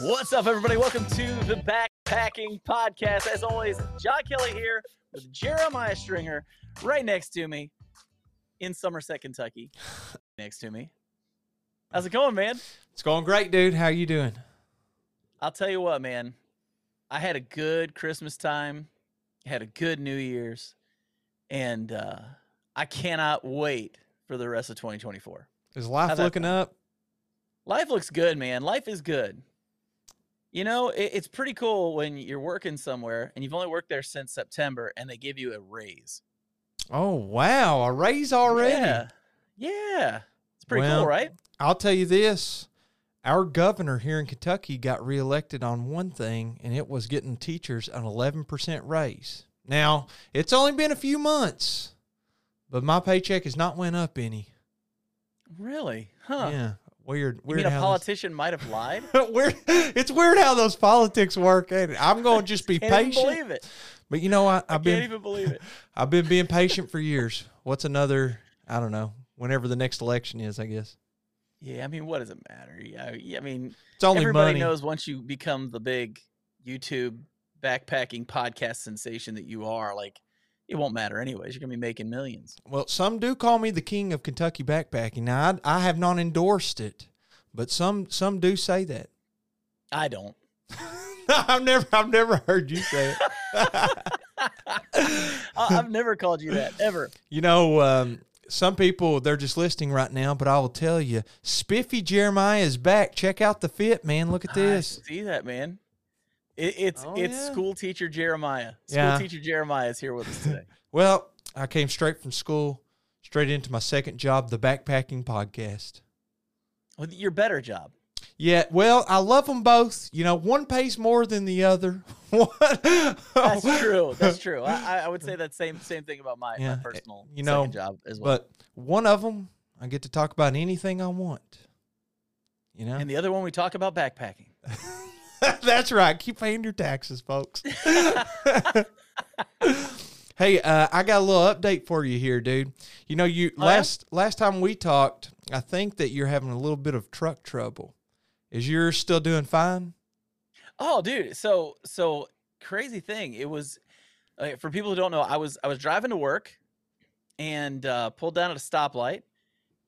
What's up, everybody? Welcome to the Backpacking Podcast. As always, John Kelly here with Jeremiah Stringer right next to me in Somerset, Kentucky. next to me. How's it going, man? It's going great, dude. How you doing? I'll tell you what, man. I had a good Christmas time. Had a good New Year's, and uh, I cannot wait for the rest of 2024. Is life How's looking up? Life looks good, man. Life is good. You know, it, it's pretty cool when you're working somewhere and you've only worked there since September and they give you a raise. Oh wow, a raise already. Yeah. Yeah. It's pretty Well, cool, right? I'll tell you this. Our governor here in Kentucky got reelected on one thing, and it was getting teachers an 11% raise. Now, it's only been a few months, but my paycheck has not went up any. Really? Huh. Yeah, weird. You Weird mean a politician might have lied? those, weird. It's weird how those politics work. It? I'm going to just be Can't even patient. believe it. But you know what? I I've can't been even believe it. I've been being patient for years. What's another? I don't know. Whenever the next election is, I guess Yeah, I mean, what does it matter? Yeah, I mean, it's only everybody money. knows once you become the big YouTube backpacking podcast sensation that you are, like, it won't matter anyways. You're going to be making millions. Well, some do call me the king of Kentucky backpacking. Now, I, I have not endorsed it, but some some do say that. I don't. I've never I've never heard you say it. I've never called you that ever. you know, um, some people they're just listening right now, but I will tell you, Spiffy Jeremiah is back. Check out the fit, man. Look at this. I see that, man. It, it's Oh, it's yeah. school teacher Jeremiah. School Yeah. teacher Jeremiah is here with us today. Well, I came straight from school, straight into my second job, the backpacking podcast. With your better job. Yeah, well, I love them both. You know, one pays more than the other. That's true. That's true. I, I- would say that same same thing about my, Yeah, my personal you know, second job as well. But one of them, I get to talk about anything I want. You know, and the other one we talk about backpacking. that's right. Keep paying your taxes, folks. hey, uh, I got a little update for you here, dude. You know, you Oh, yeah? last last time we talked, I think that you're having a little bit of truck trouble. Is yours still doing fine? Oh, dude. So so crazy thing. It was uh, for people who don't know. I was I was driving to work and uh, pulled down at a stoplight,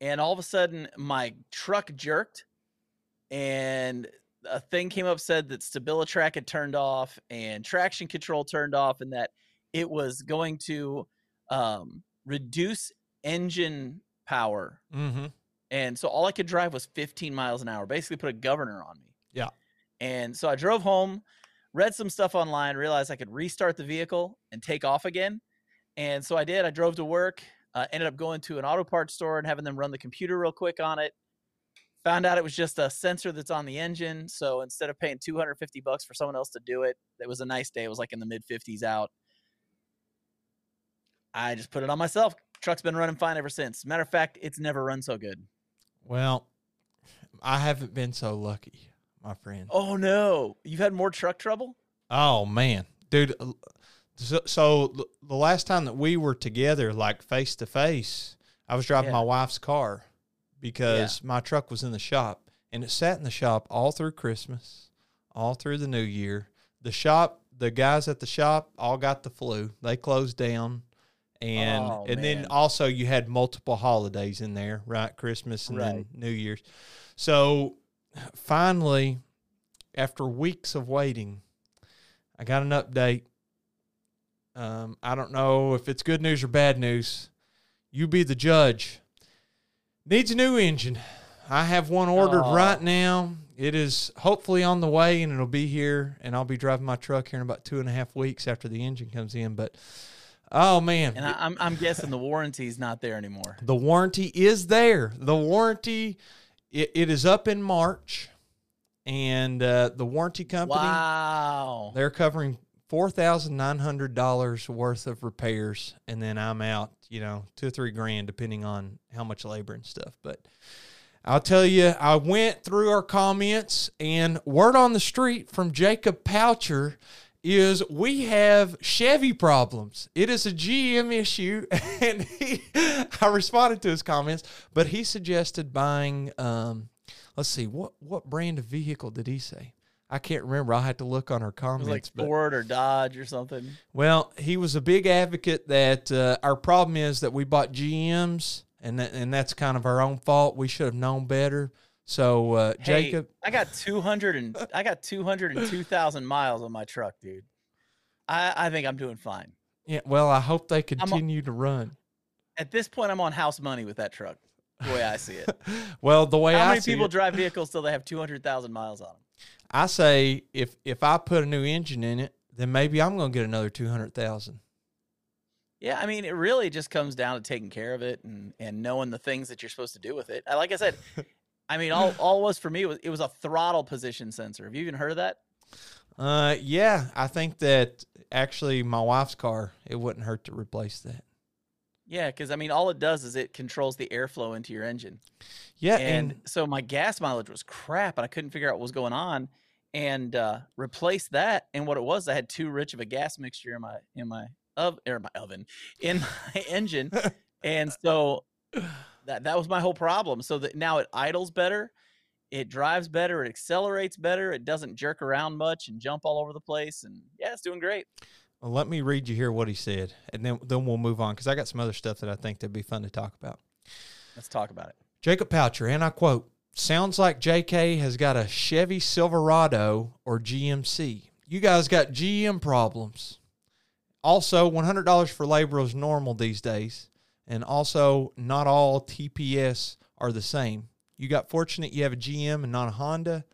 and all of a sudden my truck jerked, and a thing came up said that StabiliTrak had turned off and traction control turned off, and that it was going to um, reduce engine power. Mm-hmm. And so all I could drive was 15 miles an hour. Basically, put a governor on me. Yeah. And so I drove home, read some stuff online, realized I could restart the vehicle and take off again. And so I did. I drove to work, uh, ended up going to an auto parts store and having them run the computer real quick on it. Found out it was just a sensor that's on the engine. So instead of paying 250 bucks for someone else to do it, it was a nice day. It was like in the mid 50s out. I just put it on myself. Truck's been running fine ever since. Matter of fact, it's never run so good. Well, I haven't been so lucky, my friend. Oh no, you've had more truck trouble? Oh man, dude. So, so the last time that we were together, like face to face, I was driving Yeah. my wife's car because my truck was in the shop, and it sat in the shop all through Christmas, all through the New Year. The shop, the guys at the shop, all got the flu. They closed down, and Oh, and then also you had multiple holidays in there, right? Christmas and then New Year's. So finally, after weeks of waiting, I got an update. Um, I don't know if it's good news or bad news. You be the judge. Needs a new engine. I have one ordered Oh. right now. It is hopefully on the way and it'll be here. And I'll be driving my truck here in about two and a half weeks after the engine comes in. But oh man, And I, I'm I'm guessing the warranty is not there anymore. the warranty is there. The warranty, it, it is up in March, and uh, the warranty company Wow. they're covering four thousand nine hundred dollars worth of repairs, and then I'm out, you know, two or three grand depending on how much labor and stuff. But I'll tell you, I went through our comments, and word on the street from Jacob Poucher is we have Chevy problems. It is a GM issue, and he, I responded to his comments, but he suggested buying. Um, let's see, what what brand of vehicle did he say? I can't remember. I'll have to look on her comments. like but- Ford or Dodge or something. Well, he was a big advocate that uh, our problem is that we bought GMs, and that, and that's kind of our own fault. We should have known better. So uh, Hey, Jacob, I got two hundred and I got two hundred and two thousand miles on my truck, dude. I I think I'm doing fine. yeah. Well, I hope they continue to run. At this point, I'm on house money with that truck. The way I see it. Well, the way How I many people it, drive vehicles till they have two hundred thousand miles on them? I say if if I put a new engine in it, then maybe I'm going to get another two hundred thousand. Yeah, I mean, it really just comes down to taking care of it and and knowing the things that you're supposed to do with it. Like I said, I mean, all all it was for me was it was a throttle position sensor. Have you even heard of that? Uh, yeah, I think that actually my wife's car, it wouldn't hurt to replace that. Yeah, because I mean, all it does is it controls the airflow into your engine. Yeah, and and so my gas mileage was crap and i couldn't figure out what was going on and uh replaced that and what it was i had too rich of a gas mixture in my in my of or my oven in my engine and so that that was my whole problem so that now it idles better it drives better it accelerates better it doesn't jerk around much and jump all over the place and yeah it's doing great Well, let me read you here what he said, and then then we'll move on because I got some other stuff that I think that'd be fun to talk about. let's talk about it Jacob Poucher, and I quote: "Sounds like J.K. has got a Chevy Silverado or GMC. You guys got GM problems. Also, one hundred dollars for labor is normal these days, and also not all TPS are the same. You got fortunate you have a GM and not a Honda."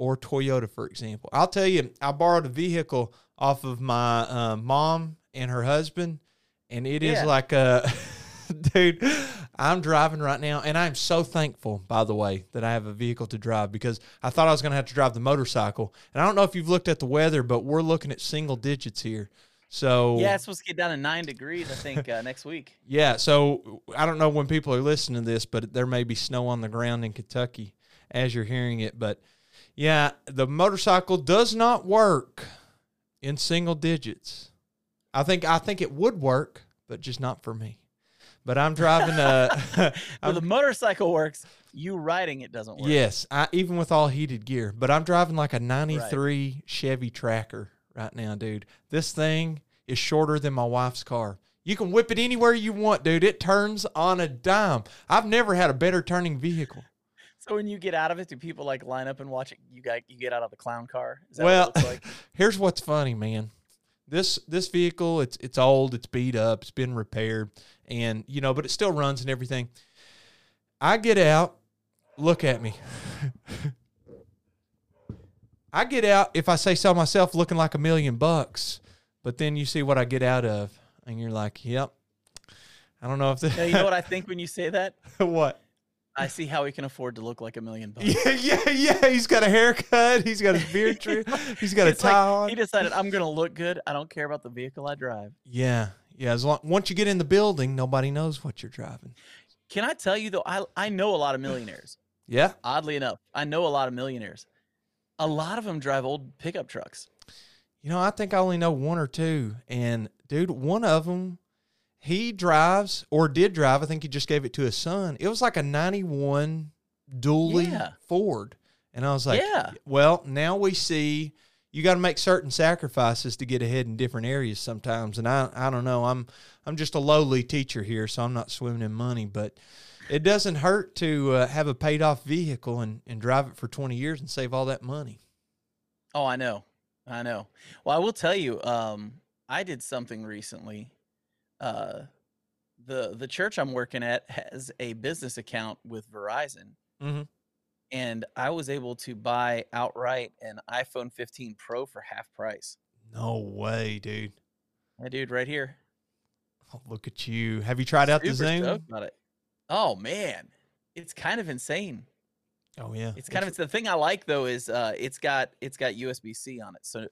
Or Toyota, for example. I'll tell you, I borrowed a vehicle off of my uh, mom and her husband, and it is Yeah. like a dude. I'm driving right now, and I'm so thankful, by the way, that I have a vehicle to drive because I thought I was going to have to drive the motorcycle. And I don't know if you've looked at the weather, but we're looking at single digits here. So yeah it's supposed to get down to nine degrees i think uh, next week yeah, so I don't know when people are listening to this, but there may be snow on the ground in Kentucky as you're hearing it. But yeah, the motorcycle does not work in single digits. I think I think it would work, but just not for me. But I'm driving a I'm- the motorcycle works you riding it doesn't work yes, I, even with all heated gear. But I'm driving like a '93 Chevy Tracker right now, dude. This thing is shorter than my wife's car. You can whip it anywhere you want, dude. It turns on a dime. I've never had a better turning vehicle. So when you get out of it, do people like line up and watch it? You got you get out of the clown car. Is that well, what it looks like? here's what's funny, man. This this vehicle, it's it's old, it's beat up, it's been repaired, and you know, but it still runs and everything. I get out, look at me. I get out if I say so myself, looking like a million bucks, but then you see what I get out of, and you're like, "Yep." I don't know if the, Now, you know what I think when you say that? what. I see how he can afford to look like a million bucks. Yeah, yeah, yeah. He's got a haircut. He's got his beard trim. He's got a It's tie like on. he decided I'm gonna look good. I don't care about the vehicle I drive. Yeah, yeah. As long once you get in the building, nobody knows what you're driving. Can I tell you though? I I know a lot of millionaires. Yeah, Oddly enough, I know a lot of millionaires. A lot of them drive old pickup trucks. you know, I think I only know one or two, and dude, one of them, he drives or did drive. I think he just gave it to his son. It was like a '91 dually Yeah. Ford, and I was like, Yeah. Well, now we see you got to make certain sacrifices to get ahead in different areas sometimes, and I I don't know. I'm I'm just a lowly teacher here, so I'm not swimming in money, but. It doesn't hurt to uh, have a paid off vehicle and, and drive it for 20 years and save all that money. Oh, I know. I know. Well, I will tell you, um, I did something recently. Uh, the the church I'm working at has a business account with Verizon, Mhm. and I was able to buy outright an iPhone 15 Pro for half price. No way, dude. Yeah, dude, right here. Oh, look at you. Have you tried out the Super Zoom? about it. Oh man, it's kind of insane. Oh yeah. It's kind of it's the thing I like though is uh, it's got it's got USB C on it, so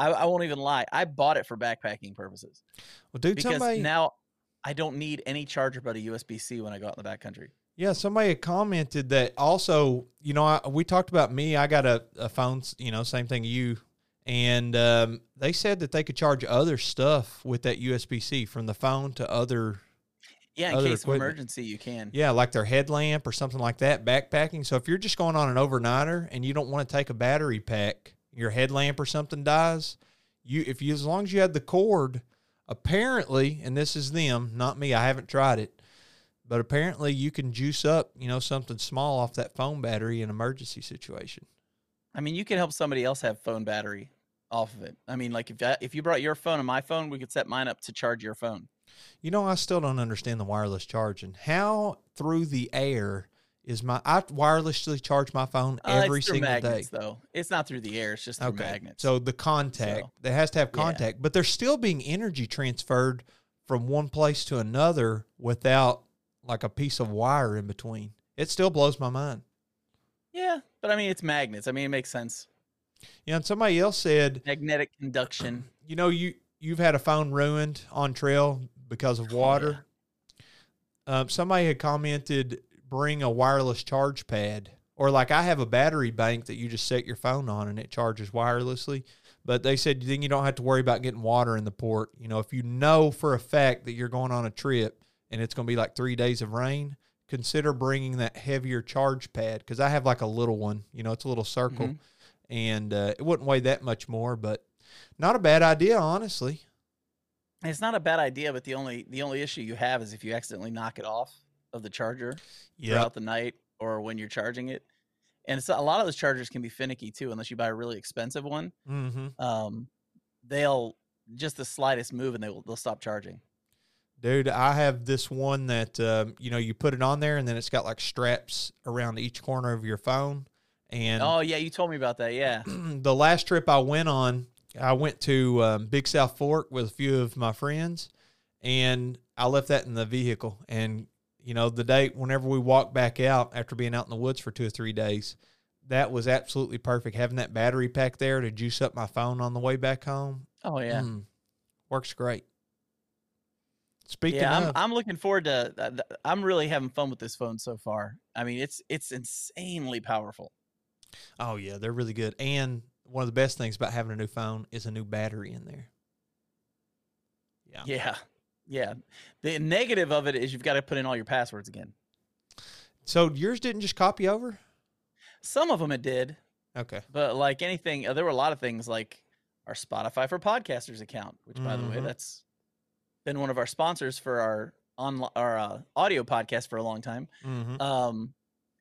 I, I won't even lie. I bought it for backpacking purposes. well, dude. because somebody, now I don't need any charger but a USB C when I go out in the backcountry. yeah, somebody had commented that also. You know, I, we talked about me. I got a, a phone. You know, same thing you. And um, they said that they could charge other stuff with that USB C from the phone to other. Yeah, in Other case equipment. of emergency, you can. Yeah, like their headlamp or something like that. Backpacking. So if you're just going on an overnighter and you don't want to take a battery pack your headlamp or something dies, you if you as long as you had the cord, apparently, and this is them, not me, I haven't tried it, but apparently you can juice up, you know, something small off that phone battery in emergency situation. I mean, you can help somebody else have phone battery off of it. I mean, like if that, if you brought your phone and my phone, we could set mine up to charge your phone. You know, I still don't understand the wireless charging. How through the air is my I wirelessly charge my phone Uh, every single magnets, day. though. It's not through the air. It's just through magnets. So the contact, So, it has to have yeah. contact, but there's still being energy transferred from one place to another without like a piece of wire in between. It still blows my mind. yeah, but I mean, it's magnets. I mean, it makes sense. Yeah, and somebody else said, Magnetic conduction. you know, you you've had a phone ruined on trail because of water. um, somebody had commented, bring a wireless charge pad, or like I have a battery bank that you just set your phone on and it charges wirelessly. But they said then you don't have to worry about getting water in the port. You know, if you know for a fact that you're going on a trip and it's going to be like three days of rain, consider bringing that heavier charge pad because I have like a little one. You know, it's a little circle, Mhm. and uh, it wouldn't weigh that much more, but not a bad idea, honestly. It's not a bad idea, but the only the only issue you have is if you accidentally knock it off of the charger Yeah, throughout the night or when you're charging it. And it's, a lot of those chargers can be finicky too, unless you buy a really expensive one. mm-hmm. Um, they'll just the slightest move and they will they'll stop charging. Dude, I have this one that um, you know you put it on there, and then it's got like straps around each corner of your phone. And Oh yeah, you told me about that. Yeah. the last trip I went on, I went to um, Big South Fork with a few of my friends, and I left that in the vehicle. And you know, the day whenever we walked back out after being out in the woods for two or three days, that was absolutely perfect. Having that battery pack there to juice up my phone on the way back home, Oh yeah. mm, works great. Speaking yeah, I'm, of, I'm looking forward to. th- I'm really having fun with this phone so far. I mean, it's it's insanely powerful. Oh yeah, they're really good. And one of the best things about having a new phone is a new battery in there. Yeah. Yeah, yeah. The negative of it is you've got to put in all your passwords again. So yours didn't just copy over? Some of them it did, Okay. but like anything, uh, there were a lot of things like our Spotify for Podcasters account, which by the way, Mhm. that's been one of our sponsors for our on our uh, audio podcast for a long time. Mm-hmm. Um,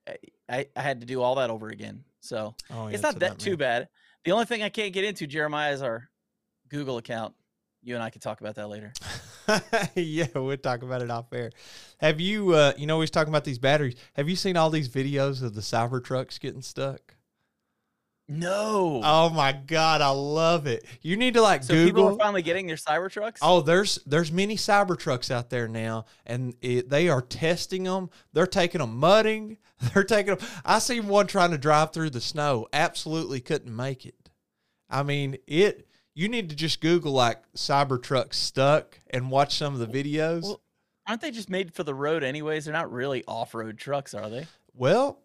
I- I, had to do all that over again, so Oh, yeah, it's not a that too bad. The only thing I can't get into, Jeremiah, is our Google account. You and I could talk about that later. yeah, we'll talk about it off air. Have you, uh, you know, we was talking about these batteries. Have you seen all these videos of the Cybertrucks getting stuck? No. Oh my God, I love it. You need to like so people Google. are finally getting their Cybertrucks. Oh, there's there's many Cybertrucks out there now, and it, they are testing them. They're taking them mudding. They're taking them. I seen one trying to drive through the snow. Absolutely couldn't make it. I mean, it. You need to just Google like Cybertruck stuck and watch some of the videos. Well, aren't they just made for the road anyways? They're not really off-road trucks, are they? Well,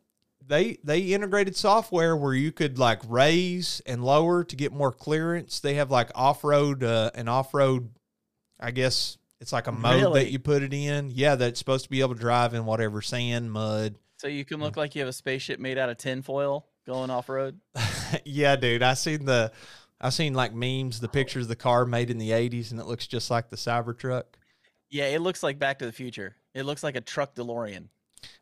they they integrated software where you could like raise and lower to get more clearance. They have like off road uh, and off road. I guess it's like a mode Really? that you put it in. Yeah, that's supposed to be able to drive in whatever sand, mud. So you can look like you have a spaceship made out of tinfoil going off-road. yeah, dude, I seen the. I seen like memes, the pictures of the car made in the '80s, and it looks just like the Cybertruck. Yeah, it looks like Back to the Future. It looks like a truck DeLorean.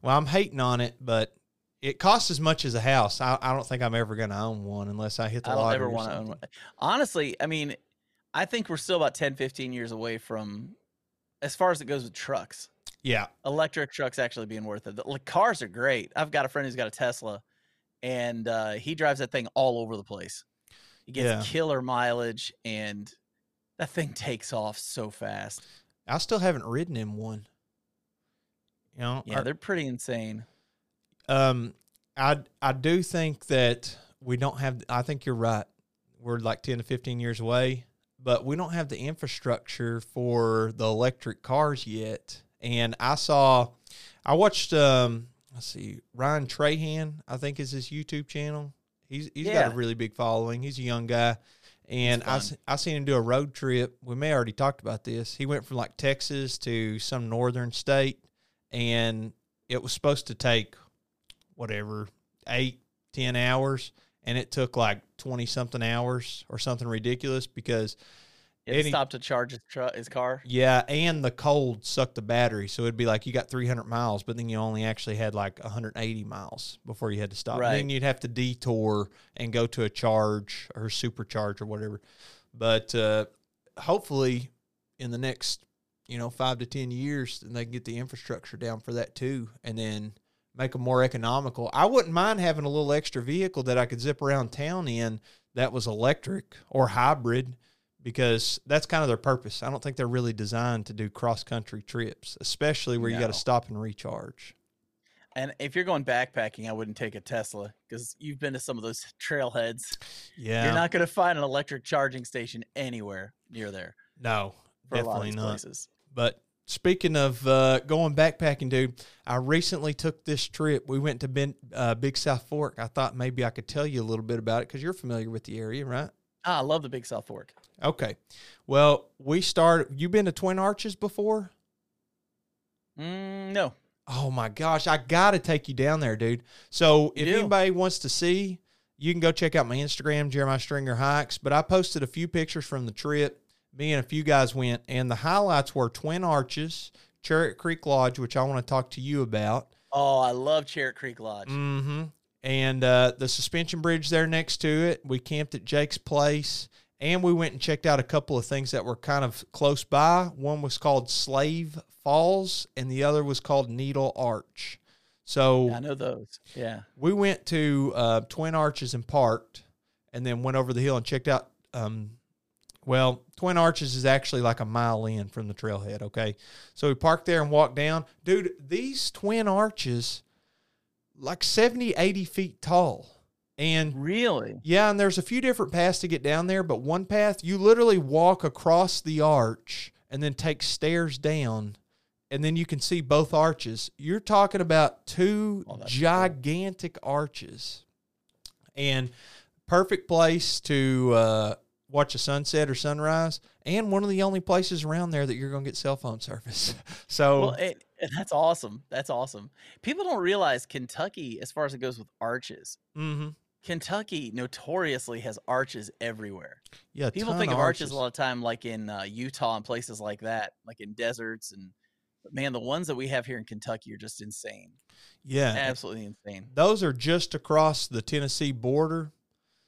Well, I'm hating on it, but it costs as much as a house. I, I don't think I'm ever going to own one unless I hit the I don't ever want to own one. Honestly, I mean, I think we're still about 10, 15 years away from, as far as it goes with trucks, Yeah, electric trucks actually being worth it. The like, cars are great. I've got a friend who's got a Tesla, and uh, he drives that thing all over the place. He gets Yeah. killer mileage, and that thing takes off so fast. I still haven't ridden in one. You know, Yeah, or- they're pretty insane. um, I I do think that we don't have. I think you're right. We're like ten to fifteen years away, but we don't have the infrastructure for the electric cars yet. And I saw, I watched. Um, let's see, Ryan Trahan. I think is his YouTube channel. He's he's got a really big following. He's a young guy. And I, I seen him do a road trip. We may already talked about this. He went from like Texas to some northern state, and it was supposed to take whatever eight ten hours, and it took like 20 something hours or something ridiculous because To Any- stop to charge his, tru- his car. yeah, and the cold sucked the battery. So it'd be like you got 300 miles, but then you only actually had like 180 miles before you had to stop. Right. Then you'd have to detour and go to a charge or supercharge or whatever. But uh, hopefully in the next, you know, five to 10 years, then they can get the infrastructure down for that too. And then make them more economical. I wouldn't mind having a little extra vehicle that I could zip around town in that was electric or hybrid because that's kind of their purpose. I don't think they're really designed to do cross country trips, especially where you got to stop and recharge. And if you're going backpacking, I wouldn't take a Tesla because you've been to some of those trailheads. Yeah. You're not going to find an electric charging station anywhere near there no, for a lot of definitely not. places. But speaking of uh, going backpacking, dude, I recently took this trip. We went to ben, uh, Big South Fork. I thought maybe I could tell you a little bit about it because you're familiar with the area, right? Ah, I love the Big South Fork. Okay. Well, we started. You been to Twin Arches before? Mm, no. Oh my gosh, I gotta take you down there, dude. So if anybody wants to see, you can go check out my Instagram, Jeremiah Stringer Hikes. But I posted a few pictures from the trip. Me and a few guys went, and the highlights were Twin Arches, Charit Creek Lodge, which I want to talk to you about. Oh, I love Charit Creek Lodge. Mm-hmm. And uh, the suspension bridge there next to it. We camped at Jake's place, and we went and checked out a couple of things that were kind of close by. One was called Slave Falls, and the other was called Needle Arch. So I know those. Yeah. we went to uh, Twin Arches and parked, and then went over the hill and checked out. Um, well, Twin Arches is actually like a mile in from the trailhead. Okay, so we parked there and walked down. Dude, these Twin Arches, like 70, 80 feet tall, and Really? yeah, and there's a few different paths to get down there, but one path you literally walk across the arch and then take stairs down, and then you can see both arches. You're talking about two Oh, that's cool. gigantic arches, and perfect place to uh, watch a sunset or sunrise, and one of the only places around there that you're going to get cell phone service. so Well, it, that's awesome. That's awesome. People don't realize Kentucky, as far as it goes with arches, mhm. Kentucky notoriously has arches everywhere. yeah, People think of arches. a lot of time like in uh, Utah and places like that, like in deserts and. But man, the ones that we have here in Kentucky are just insane. Yeah, Absolutely insane. those are just across the Tennessee border.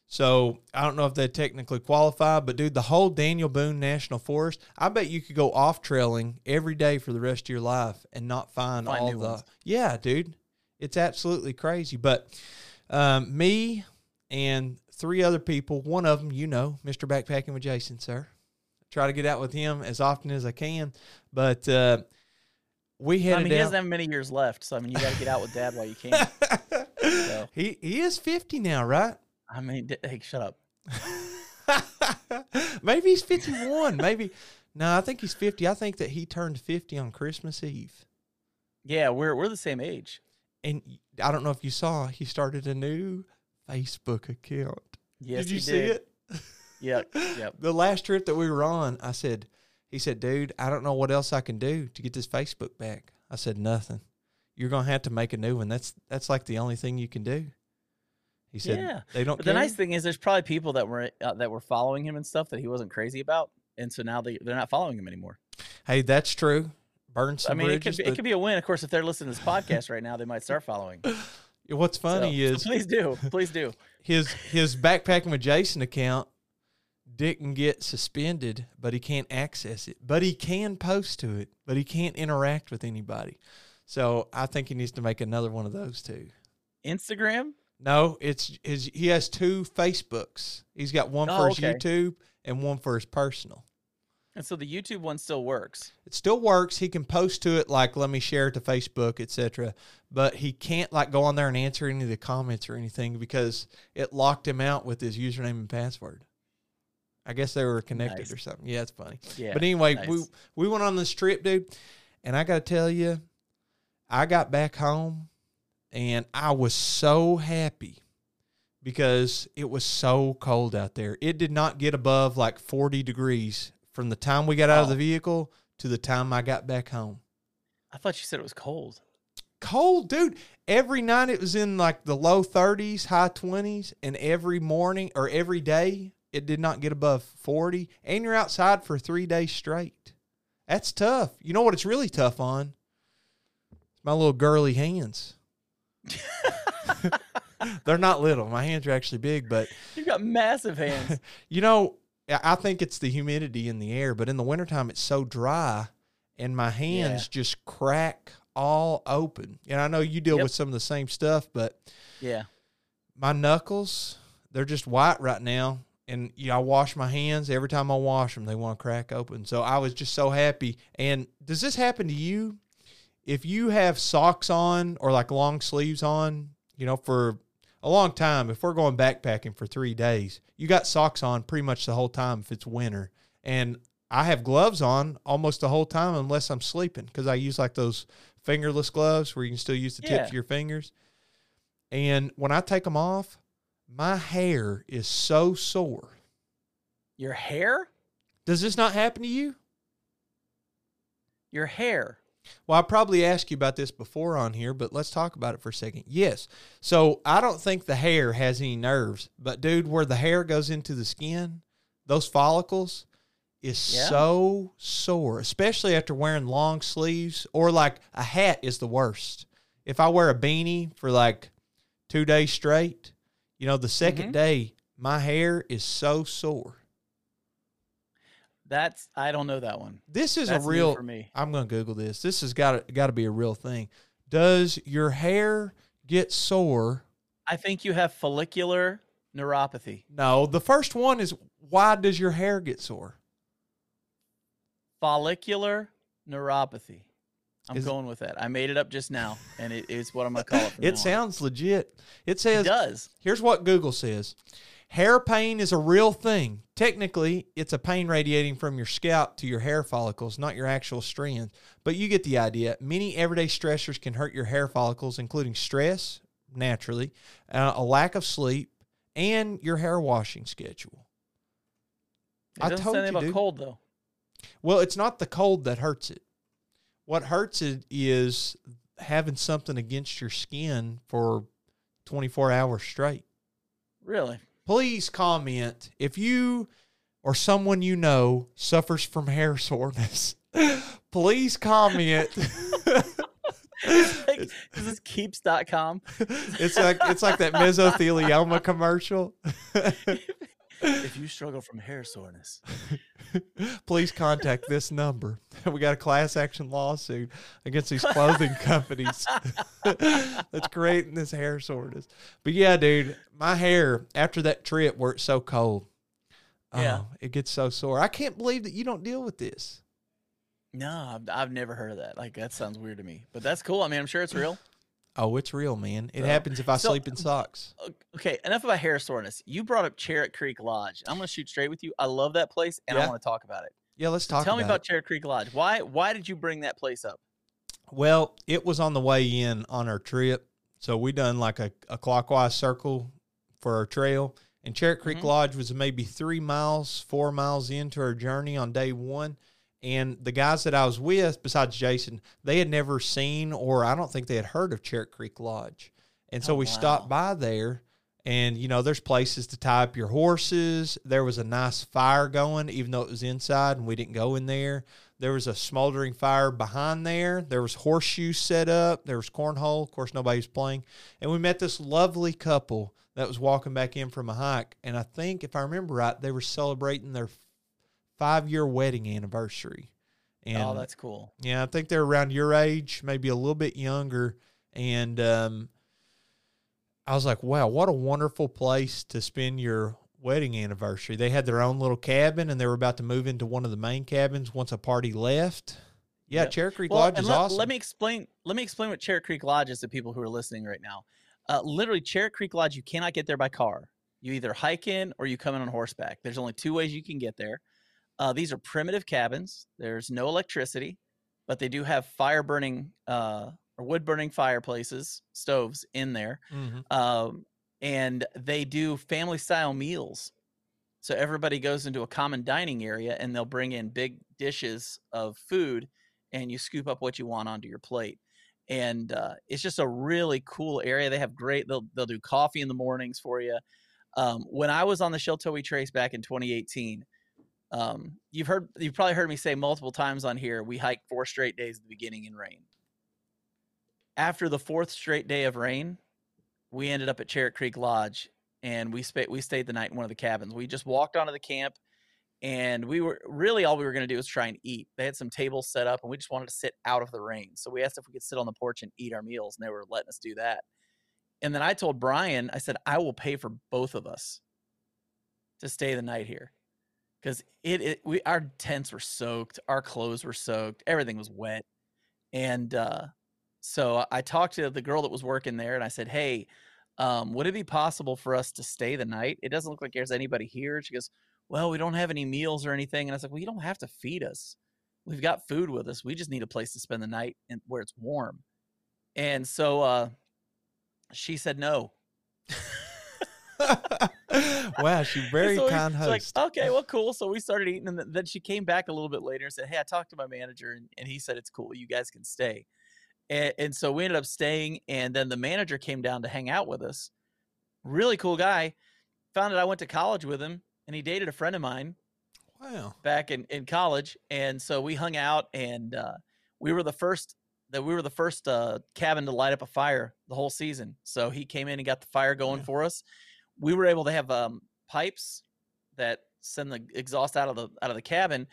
So I don't know if they technically qualify, but dude, the whole Daniel Boone National Forest, I bet you could go off trailing every day for the rest of your life and not find, Find all the. ones. Yeah, dude, it's absolutely crazy. But um, me and three other people, one of them, you know, Mr. Backpacking with Jason, sir. I Try to get out with him as often as I can, but uh, we I headed mean, he doesn't have many years left, so I mean, you got to get out with dad while you can. So. he he is fifty now, right? I mean, d- hey, shut up. Maybe he's 51. Maybe. No, I think he's 50. I think that he turned 50 on Christmas Eve. Yeah, we're we're the same age. And I don't know if you saw, he started a new Facebook account. Yes, did you he see did. it? Yep, yep. The last trip that we were on, I said, he said, dude, I don't know what else I can do to get this Facebook back. I said, nothing. You're going to have to make a new one. That's that's like the only thing you can do. He said, Yeah, they don't But care. the nice thing is, there's probably people that were uh, that were following him and stuff that he wasn't crazy about, and so now they they're not following him anymore. hey, that's true. Burn some I mean, it could be, it could be a win. Of course, if they're listening to this podcast right now, they might start following. what's funny So- so is please do, please do. his his backpacking with Jason account didn't get suspended, but he can't access it. But he can post to it, but he can't interact with anybody. So I think he needs to make another one of those too. Instagram. No, it's his he has two Facebooks. He's got one for Oh, his okay. YouTube and one for his personal. And so the YouTube one still works. It still works. He can post to it like let me share it to Facebook, etc. But he can't like go on there and answer any of the comments or anything because it locked him out with his username and password. I guess they were connected Nice. or something. Yeah, it's funny. Yeah. but anyway, we we went on this trip, dude, and I got to tell you, I got back home and I was so happy because it was so cold out there. It did not get above like 40 degrees from the time we got out of Oh. the vehicle to the time I got back home. I thought you said it was cold. cold, dude. Every night it was in like the low 30s, high 20s, and every morning or every day it did not get above 40. And you're outside for three days straight. That's tough. You know what it's really tough on? My little girly hands. They're not little. My hands are actually big, but You've got massive hands. you know, I I think it's the humidity in the air, but in the wintertime it's so dry and my hands just crack all open. And I know you deal Yep. with some of the same stuff, but yeah. my knuckles, they're just white right now. And you know, I wash my hands every time I wash them, they want to crack open. So I was just so happy. And does this happen to you? If you have socks on or like long sleeves on, you know, for a long time, if we're going backpacking for three days, you got socks on pretty much the whole time if it's winter. And I have gloves on almost the whole time unless I'm sleeping because I use like those fingerless gloves where you can still use the tips Yeah. of your fingers. And when I take them off, my hair is so sore. Your hair? Does this not happen to you? Your hair. Well, I probably asked you about this before on here, but let's talk about it for a second. Yes. So I don't think the hair has any nerves, but dude, where the hair goes into the skin, those follicles is Yeah. so sore, especially after wearing long sleeves or like a hat is the worst. If I wear a beanie for like two days straight, you know, the 2nd Mhm. day, my hair is so sore. That's I don't know that one. This is That's a real for me. I'm going to Google this. This has got to got to be a real thing. Does your hair get sore? I think you have follicular neuropathy. No. The first one is why does your hair get sore? Follicular neuropathy. I'm Is- going with that. I made it up just now, and it is what I'm gonna call it. It on. sounds legit. It It says does. here's what Google says. Hair pain is a real thing. Technically, it's a pain radiating from your scalp to your hair follicles, not your actual strands. But you get the idea. Many everyday stressors can hurt your hair follicles, including stress, naturally, uh, a lack of sleep, and your hair washing schedule. It I told say you, about dude. cold though. Well, it's not the cold that hurts it. What hurts it is having something against your skin for 24 hours straight. Really? Please comment if you or someone you know suffers from hair soreness. Please comment. like, is this keeps.com? it's like it's like that mesothelioma commercial. if you struggle from hair soreness, Please contact this number. We got a class action lawsuit against these clothing companies that's creating this hair soreness. But yeah, dude, my hair after that trip where it's so cold, Yeah. oh, it gets so sore. I can't believe that you don't deal with this. no, I've, I've never heard of that. Like that sounds weird to me, but that's cool. I mean, I'm sure it's real. Oh, it's real, man. It So- happens if I so- sleep in socks. Okay, enough about hair soreness. You brought up Charit Creek Lodge. I'm going to shoot straight with you. I love that place, and I want to talk about it. Yeah, let's talk Tell me about about Charit Creek Lodge. Why why did you bring that place up? Well, it was on the way in on our trip. So we done like a, a clockwise circle for our trail. And Charit Creek Mhm. Lodge was maybe three miles, four miles into our journey on day one. And the guys that I was with, besides Jason, they had never seen or I don't think they had heard of Charit Creek Lodge. And so Oh, we stopped by there and you know, there's places to tie up your horses. There was a nice fire going, even though it was inside and we didn't go in there. There was a smoldering fire behind there. There was horseshoes set up. There was cornhole. Of course, nobody was playing. And we met this lovely couple that was walking back in from a hike. And I think, if I remember right, they were celebrating their five year wedding anniversary. And oh, that's cool. yeah, I think they're around your age, maybe a little bit younger. And um, I was like, wow, what a wonderful place to spend your wedding anniversary. They had their own little cabin and they were about to move into one of the main cabins once a party left. Yeah, Yep. Charit Creek Well, Lodge is let, awesome. let me explain. Let me explain what Charit Creek Lodge is to people who are listening right now. Uh, literally, Charit Creek Lodge, you cannot get there by car. You either hike in or you come in on horseback. There's only two ways you can get there. Uh, these are primitive cabins. There's no electricity, but they do have fire burning uh, or wood burning fireplaces, stoves in there. Mhm. um, and they do family style meals. So everybody goes into a common dining area and they'll bring in big dishes of food and you scoop up what you want onto your plate. and uh, it's just a really cool area. They have great. They'll they'll do coffee in the mornings for you. Um, when I was on the Sheltowee Trace back in 2018, um, you've heard you've probably heard me say multiple times on here. We hiked four straight days at the beginning in rain. After the fourth straight day of rain, we ended up at Charit Creek Lodge, and we sp- we stayed the night in one of the cabins. We just walked onto the camp, and we were really all we were going to do was try and eat. They had some tables set up, and we just wanted to sit out of the rain. So we asked if we could sit on the porch and eat our meals, and they were letting us do that. And then I told Brian, I said, I will pay for both of us to stay the night here. Because it, it we our tents were soaked, our clothes were soaked, everything was wet. And uh so I talked to the girl that was working there and I said, Hey, um, would it be possible for us to stay the night? It doesn't look like there's anybody here. She goes, Well, we don't have any meals or anything. And I was like, Well, you don't have to feed us. We've got food with us. We just need a place to spend the night and where it's warm. And so uh she said no. wow, she's very So we- kind like, host. okay, well, cool. So we started eating, and then she came back a little bit later and said, "Hey, I talked to my manager, and, and he said it's cool. You guys can stay." And, and so we ended up staying, and then the manager came down to hang out with us. Really cool guy. Found out I went to college with him, and he dated a friend of mine wow. back in, in college, and so we hung out, and uh, we were the first that we were the first uh, cabin to light up a fire the whole season. So he came in and got the fire going Yeah. for us. We were able to have um, pipes that send the exhaust out of the out of the cabin.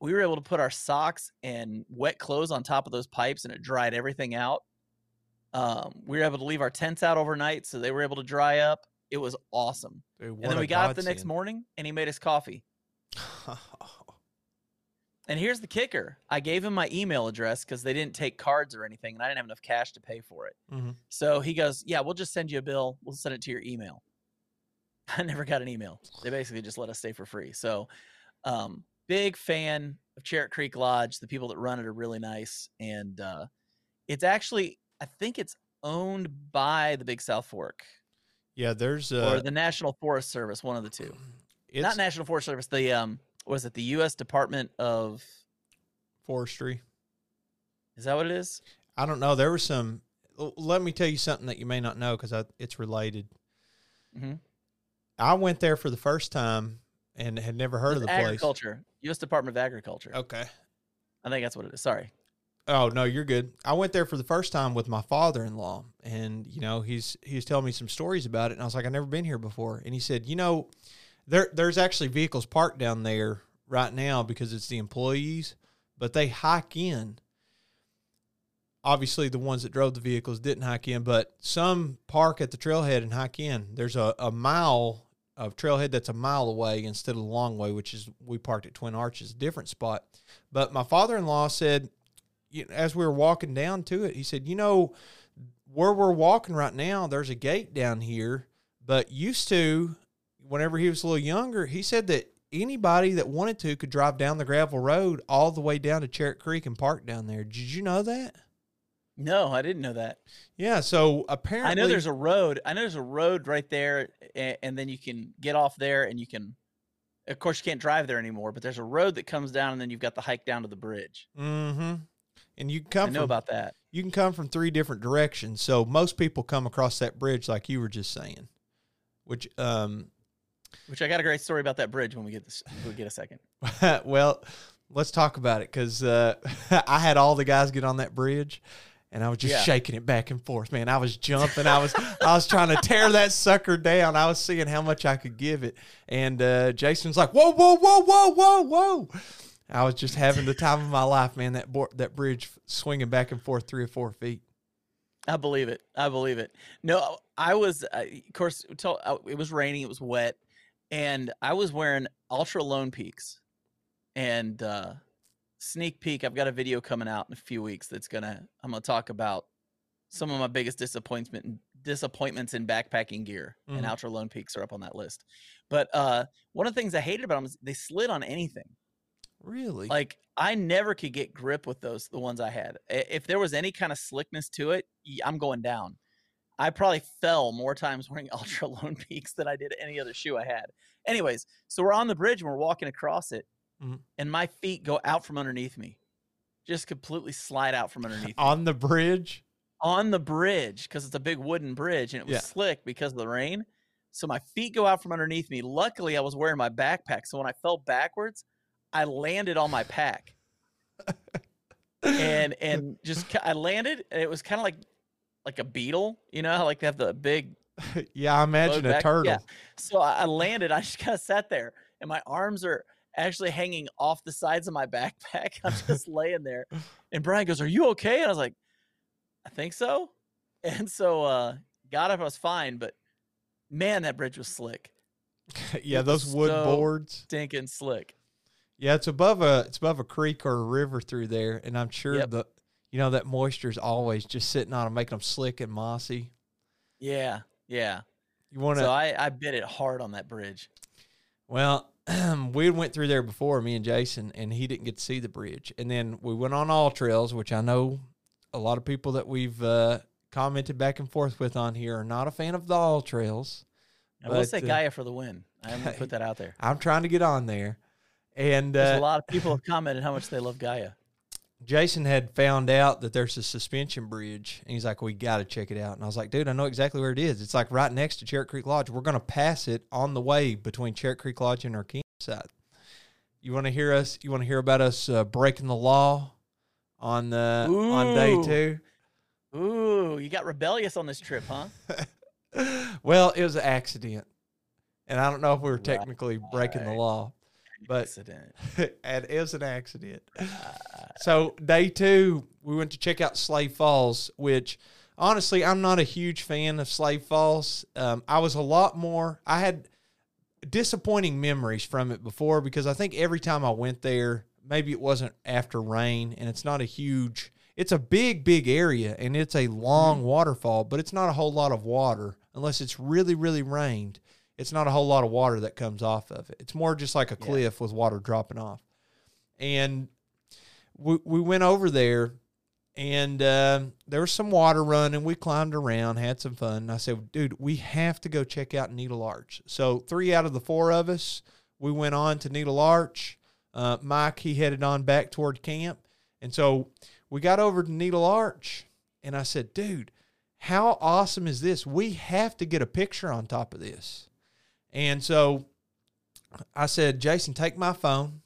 We were able to put our socks and wet clothes on top of those pipes, and it dried everything out. Um, we were able to leave our tents out overnight, so they were able to dry up. It was awesome. Dude, And then we got up the next godsend. morning, and he made us coffee. And here's the kicker: I gave him my email address because they didn't take cards or anything, and I didn't have enough cash to pay for it. Mhm. So he goes, "Yeah, we'll just send you a bill. We'll send it to your email." I never got an email. They basically just let us stay for free. So, um, big fan of Charit Creek Lodge. The people that run it are really nice, and uh, it's actually I think it's owned by the Big South Fork Yeah, there's uh, or the National Forest Service, one of the two. it's Not National Forest Service. The um, was it the U.S. Department of? forestry. Is that what it is? I don't know. There was some. Let me tell you something that you may not know because it's related. Mhm. I went there for the first time and had never heard of the place. agriculture, U.S. Department of Agriculture. Okay. I think that's what it is. Sorry. Oh no, you're good. I went there for the first time with my father-in-law, and you know he's he was telling me some stories about it, and I was like, I've never been here before, and he said, you know, there there's actually vehicles parked down there right now because it's the employees, but they hike in. Obviously, the ones that drove the vehicles didn't hike in, but some park at the trailhead and hike in. There's a, a mile of trailhead that's a mile away instead of the long way, which is we parked at Twin Arches, a different spot. But my father-in-law said as we were walking down to it, he said, "You know, where we're walking right now, there's a gate down here, but used to, whenever he was a little younger, he said that anybody that wanted to could drive down the gravel road all the way down to Charit Creek and park down there. Did you know that? No, I didn't know that. Yeah. So apparently, I know there's a road. I know there's a road right there, and, and then you can get off there, and you can. Of course, you can't drive there anymore, but there's a road that comes down, and then you've got the hike down to the bridge. Mm-hmm. And you can I come know from about that. you can come from three different directions. So most people come across that bridge like you were just saying, which um Which I got a great story about that bridge when we get this. We get a second. well, let's talk about it because uh, I had all the guys get on that bridge, and I was just Yeah. shaking it back and forth. Man, I was jumping. I was I was trying to tear that sucker down. I was seeing how much I could give it, and uh, Jason's like, "Whoa, whoa, whoa, whoa, whoa, whoa!" I was just having the time of my life, man. That board, that bridge swinging back and forth three or four feet. I believe it. I believe it. No, I was, uh, of course, uh, it was raining, it was wet, and I was wearing Altra Lone Peaks. And uh, sneak peek, I've got a video coming out in a few weeks that's gonna. I'm gonna talk about some of my biggest disappointment disappointments in backpacking gear, and Mhm. Altra Lone Peaks are up on that list. But uh, one of the things I hated about them is they slid on anything. Really? Like I never could get grip with those the ones I had. If there was any kind of slickness to it, I'm going down. I probably fell more times wearing Altra Lone Peaks than I did any other shoe I had. Anyways, so we're on the bridge and we're walking across it, Mhm. and my feet go out from underneath me, just completely slide out from underneath. me. on the bridge? on the bridge because it's a big wooden bridge and it was Yeah. slick because of the rain. So my feet go out from underneath me. Luckily, I was wearing my backpack. So when I fell backwards, I landed on my pack. and and just I landed and it was kind of like like a beetle, you know, like they have the big yeah, I imagine a back- turtle. yeah. So I landed. I just kind of sat there, and my arms are actually hanging off the sides of my backpack. I'm just laying there, and Brian goes, "Are you okay?" And I was like, "I think so." And so uh, got up. I was fine, but man, that bridge was slick, yeah, those wood so- boards. stinking slick. Yeah, it's above a it's above a creek or a river through there, and I'm sure Yep. the you know that moisture is always just sitting on them, making them slick and mossy. Yeah, yeah. You want to So I I bit it hard on that bridge. Well, we went through there before, me and Jason, and he didn't get to see the bridge. And then we went on all trails, which I know a lot of people that we've uh, commented back and forth with on here are not a fan of the all trails. I will say uh, Gaia for the win. I'm gonna put that out there. I'm trying to get on there. And There's uh, a lot of people have commented how much they love Gaia. Jason had found out that there's a suspension bridge, and he's like, "We got to check it out." And I was like, "Dude, I know exactly where it is. It's like right next to Charit Creek Lodge. We're gonna pass it on the way between Charit Creek Lodge and our campsite." You want to hear us? You want to hear about us uh, breaking the law on the on day two? Ooh, you got rebellious on this trip, huh? well, it was an accident, and I don't know if we were Right, technically breaking the law, but Accident. it was an accident. So day two, we went to check out Slave Falls, which honestly, I'm not a huge fan of Slave Falls. Um, I was a lot more. I had disappointing memories from it before because I think every time I went there, maybe it wasn't after rain, and it's not a huge. It's a big, big area, and it's a long waterfall, but it's not a whole lot of water unless it's really, really rained. It's not a whole lot of water that comes off of it. It's more just like a Yeah. cliff with water dropping off. And we, we went over there and um, there was some water running. We climbed around, had some fun. And I said, dude, we have to go check out Needle Arch. So three out of the four of us, we went on to Needle Arch. Uh, Mike, he headed on back toward camp. And so we got over to Needle Arch and I said, dude, how awesome is this? We have to get a picture on top of this. And so I said, Jason, take my phone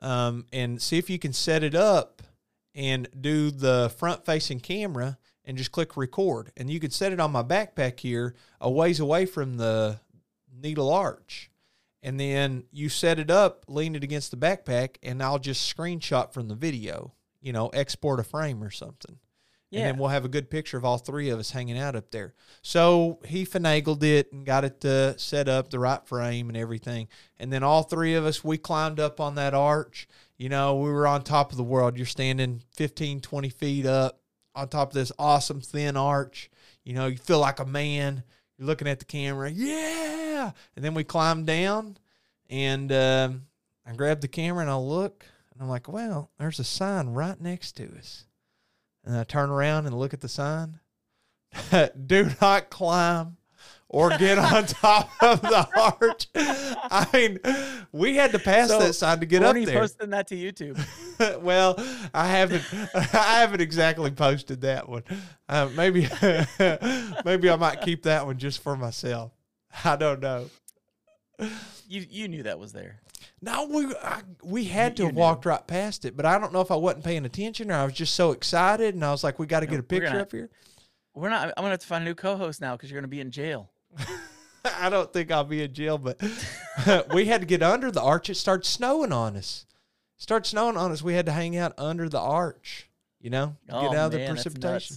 um, and see if you can set it up and do the front facing camera and just click record. And you can set it on my backpack here a ways away from the needle arch. And then you set it up, lean it against the backpack, and I'll just screenshot from the video, you know, export a frame or something. And then we'll have a good picture of all three of us hanging out up there. So he finagled it and got it uh, set up the right frame and everything. And then all three of us, we climbed up on that arch. You know, we were on top of the world. You're standing 15, 20 feet up on top of this awesome thin arch. You know, you feel like a man. You're looking at the camera. Yeah. And then we climbed down and um, I grabbed the camera and I look and I'm like, well, there's a sign right next to us and I turn around and look at the sign. Do not climb or get on top of the arch. I mean, we had to pass So, that sign to get when up are you there. posting that to YouTube? well, I haven't, I haven't exactly posted that one. Uh, maybe, maybe I might keep that one just for myself. I don't know. You you knew that was there. No, we I, we had to You have knew. walked right past it, but I don't know if I wasn't paying attention or I was just so excited and I was like, we got to No, get a picture gonna- up here. We're not. I'm gonna have to find a new co-host now because you're gonna be in jail. I don't think I'll be in jail, but we had to get under the arch. It started snowing on us. It started snowing on us. We had to hang out under the arch, you know, Oh, get out of the precipitation.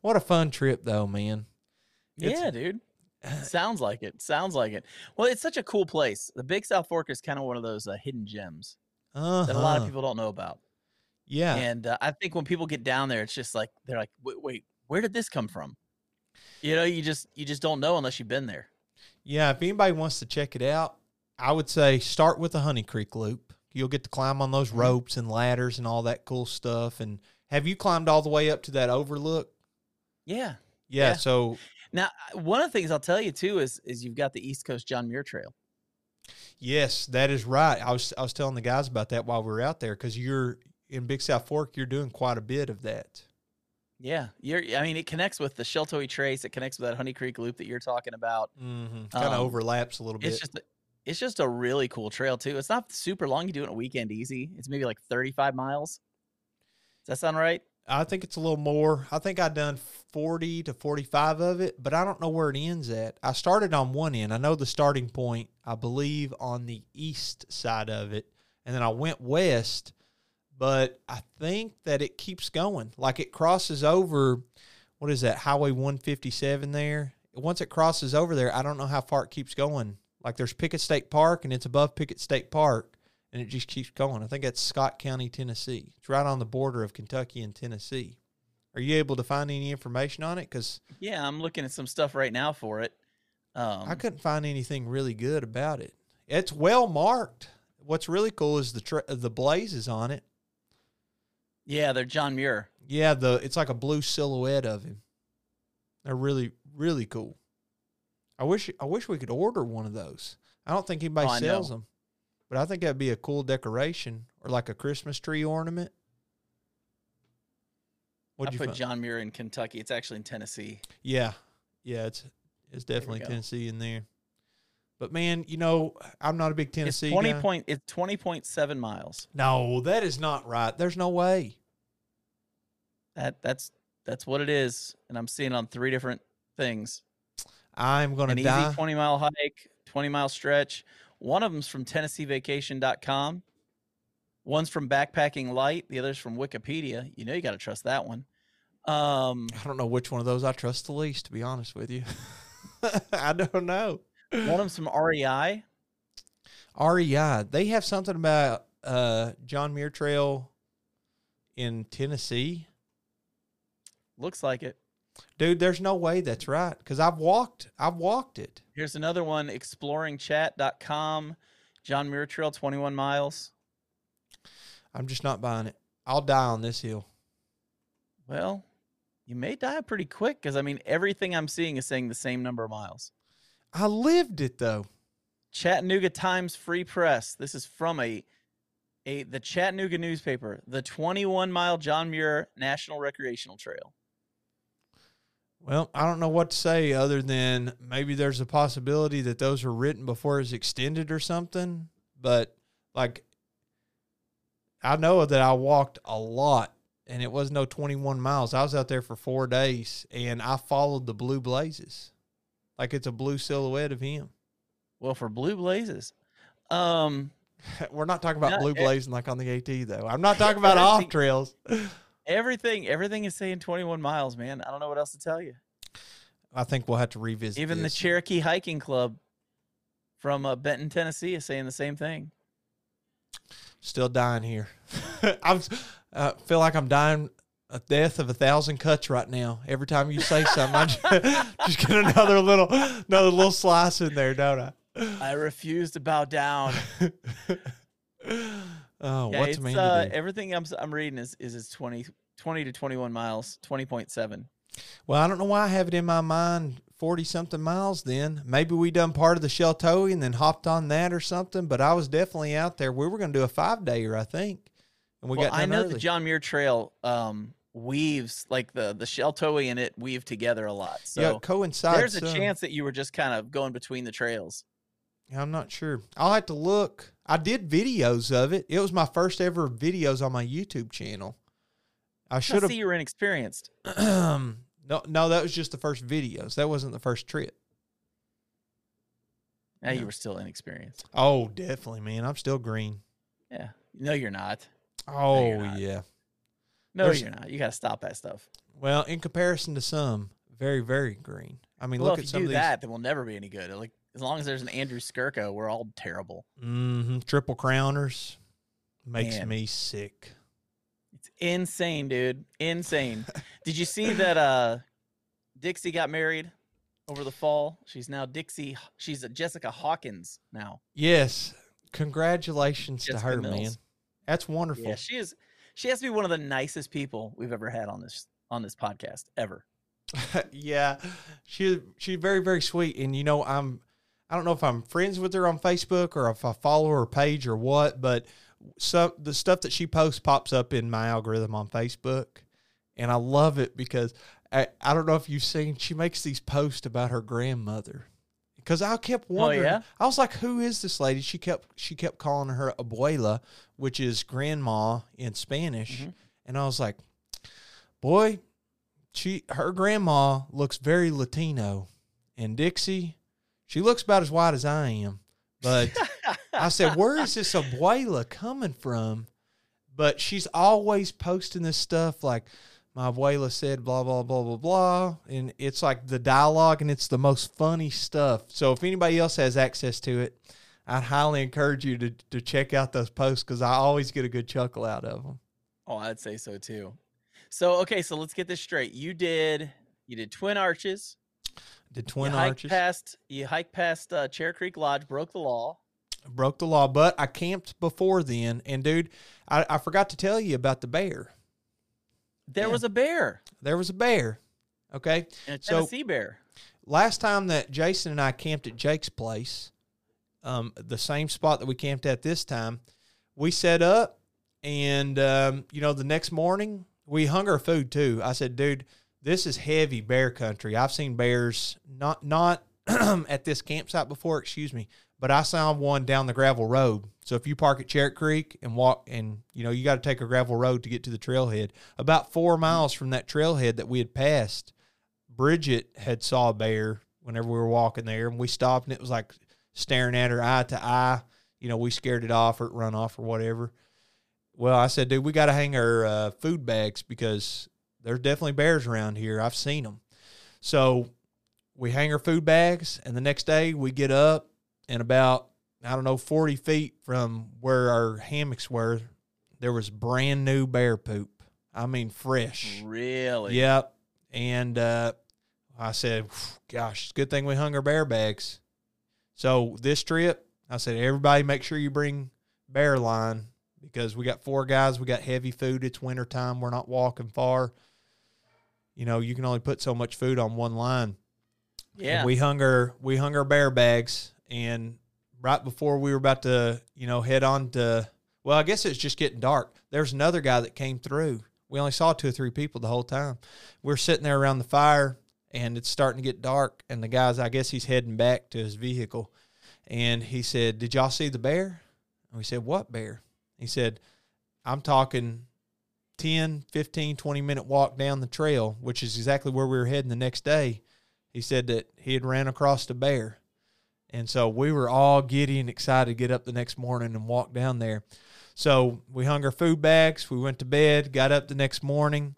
What a fun trip, though, man. It's- Yeah, dude. Sounds like it. Sounds like it. Well, it's such a cool place. The Big South Fork is kind of one of those uh, hidden gems Uh-huh. that a lot of people don't know about. Yeah. And uh, I think when people get down there, it's just like they're like, wait, wait, where did this come from? You know, you just you just don't know unless you've been there. Yeah. If anybody wants to check it out, I would say start with the Honey Creek Loop. You'll get to climb on those Mhm. ropes and ladders and all that cool stuff. And have you climbed all the way up to that overlook? Yeah. Yeah. Yeah. So Now, one of the things I'll tell you too is is you've got the East Coast John Muir Trail. Yes, that is right. I was I was telling the guys about that while we were out there because you're in Big South Fork. You're doing quite a bit of that. Yeah, you're. I mean, it connects with the Sheltowee Trace. It connects with that Honey Creek Loop that you're talking about. Mm-hmm. Kind of Um, overlaps a little bit. It's just, a- it's just a really cool trail too. It's not super long. You do it in a weekend easy. It's maybe like 35 miles. Does that sound right? I think it's a little more. I think I've done 40 to 45 of it, but I don't know where it ends at. I started on one end. I know the starting point, I believe, on the east side of it. And then I went west, but I think that it keeps going. Like it crosses over, what is that, Highway 157 there? Once it crosses over there, I don't know how far it keeps going. Like there's Pickett State Park, and it's above Pickett State Park and it just keeps going. I think that's Scott County, Tennessee. It's right on the border of Kentucky and Tennessee. Are you able to find any information on it? Because Yeah, I'm looking at some stuff right now for it. Um, I couldn't find anything really good about it. It's well marked. What's really cool is the tra- the blazes on it. yeah, they're John Muir. Yeah, the it's like a blue silhouette of him. They're really really cool. I wish I wish we could order one of those. I don't think anybody Oh, sells them, but I think that'd be a cool decoration or like a Christmas tree ornament. What'd you put find? John Muir in Kentucky. It's actually in Tennessee. Yeah, yeah, it's it's definitely. Tennessee in there. But man, you know, I'm not a big Tennessee it's 20 guy. point. It's 20.7 miles. no, that is not right. There's no way. That that's that's what it is, and I'm seeing on three different things. I'm gonna An easy 20 mile hike, 20 mile stretch. One of them's from TennesseeVacation.com. One's from Backpacking Light. The other's from Wikipedia. You know you got to trust that one. Um, I don't know which one of those I trust the least, to be honest with you. I don't know. one of them's from REI. REI, they have something about uh, John Muir Trail in Tennessee. Looks like it. Dude, there's no way that's right because I've walked. I've walked it. Here's another one, exploringchat.com. John Muir Trail, 21 miles. I'm just not buying it. I'll die on this hill. Well, you may die pretty quick because, I mean, everything I'm seeing is saying the same number of miles. I lived it though. Chattanooga Times Free Press. This is from a, a the Chattanooga newspaper, the 21 mile John Muir National Recreational Trail. Well, I don't know what to say other than maybe there's a possibility that those were written before it's extended or something. But like, I know that I walked a lot and it was no 21 miles. I was out there for four days and I followed the blue blazes. Like it's a blue silhouette of him. Well, for Blue Blazes. Um, We're not talking about No, blue blazing like on the AT though. I'm not talking about off trails. everything everything is saying 21 miles, man. I don't know what else to tell you. I think we'll have to revisit. Even the. Cherokee Hiking Club from uh, Benton, Tennessee is saying the same thing. Still dying here. I'm uh, feel like I'm dying a death of a thousand cuts right now. Every time you say something, I just, just get another little another little slice in there, don't I? I refuse to bow down. oh, Yeah, what's uh, everything I'm I'm reading is is it's 20, 20 to 21 miles, 20.7. Well, I don't know why I have it in my mind forty something miles. Then maybe we done part of the Sheltowee and then hopped on that or something. But I was definitely out there. We were going to do a five dayer, I think, and we well, got I know early. the John Muir Trail um, weaves like the the Sheltowee and it weave together a lot. So yeah, it coincides. there's a some. chance that you were just kind of going between the trails. I'm not sure. I'll have to look. I did videos of it. It was my first ever videos on my YouTube channel. I should see you were inexperienced. no, no, that was just the first videos. That wasn't the first trip. Now Yeah. you were still inexperienced. Oh, definitely, man. I'm still green. Yeah. No, you're not. Oh, you're not. yeah. No, There's- you're not. You got to stop that stuff. Well, in comparison to some, very, very green. I mean, well, look at some of these that, then we'll never be any good. Like as long as there's an Andrew Skurka, we're all terrible. mhm, triple crowners. Makes Man. me sick. It's insane, dude. Insane. Did you see that uh Dixie got married over the fall? She's now Dixie. She's a Jessica Hawkins now. Yes. Congratulations Jessica to her, man. That's wonderful. Yeah, she is. She has to be one of the nicest people we've ever had on this on this podcast ever. yeah, she she's very very sweet, and you know I'm I don't know if I'm friends with her on Facebook or if I follow her page or what, but some the stuff that she posts pops up in my algorithm on Facebook, and I love it because I, I don't know if you've seen she makes these posts about her grandmother. Because I kept wondering, yeah? I was like, "Who is this lady?" She kept she kept calling her abuela, which is grandma in Spanish, Mhm. and I was like, "Boy, she her grandma looks very Latino, and Dixie, she looks about as white as I am." But I said, "Where is this abuela coming from?" But she's always posting this stuff like, "My abuela said blah blah blah blah blah," and it's like the dialogue, and it's the most funny stuff. So if anybody else has access to it, I'd highly encourage you to to check out those posts because I always get a good chuckle out of them. Oh, I'd say so too. So okay, so let's get this straight. You did you did Twin Arches. Did Twin you Arches past you hiked past uh, Charit Creek Lodge, broke the law. broke the law, but I camped before then, and dude, I, I forgot to tell you about the bear. There Yeah. was a bear There was a bear. Okay, and a So- Tennessee bear. last time that Jason and I camped at Jake's place, um, the same spot that we camped at this time, we set up, and um, you know, the next morning we hung our food too. I said, dude, this is heavy bear country. I've seen bears not not at this campsite before, excuse me, but I saw one down the gravel road. So if you park at Charit Creek and walk, and you know you got to take a gravel road to get to the trailhead, about four miles from that trailhead that we had passed, Bridget had saw a bear whenever we were walking there, and we stopped, and it was like staring at her eye to eye. You know, we scared it off or it run off or whatever. Well, I said, dude, we got to hang our uh, food bags because there's definitely bears around here. I've seen them. So we hang our food bags, and the next day we get up, and about I don't know forty feet from where our hammocks were, there was brand new bear poop. I mean, fresh. Really? Yep. And uh, I said, gosh, it's a good thing we hung our bear bags. So this trip, I said, everybody make sure you bring bear line because we got four guys. We got heavy food. It's winter time. We're not walking far. You know, you can only put so much food on one line. Yeah. And we hung our we hung our bear bags and right before we were about to, you know, head on to well, I guess it's just getting dark. There's another guy that came through. We only saw two or three people the whole time. We're sitting there around the fire and it's starting to get dark and the guy's I guess he's heading back to his vehicle. And he said, Did y'all see the bear? And we said, What bear? He said, I'm talking 10, 15, 20 minute walk down the trail, which is exactly where we were heading the next day he said that he had ran across a bear. And so we were all giddy and excited to get up the next morning and walk down there. So we hung our food bags, we went to bed, got up the next morning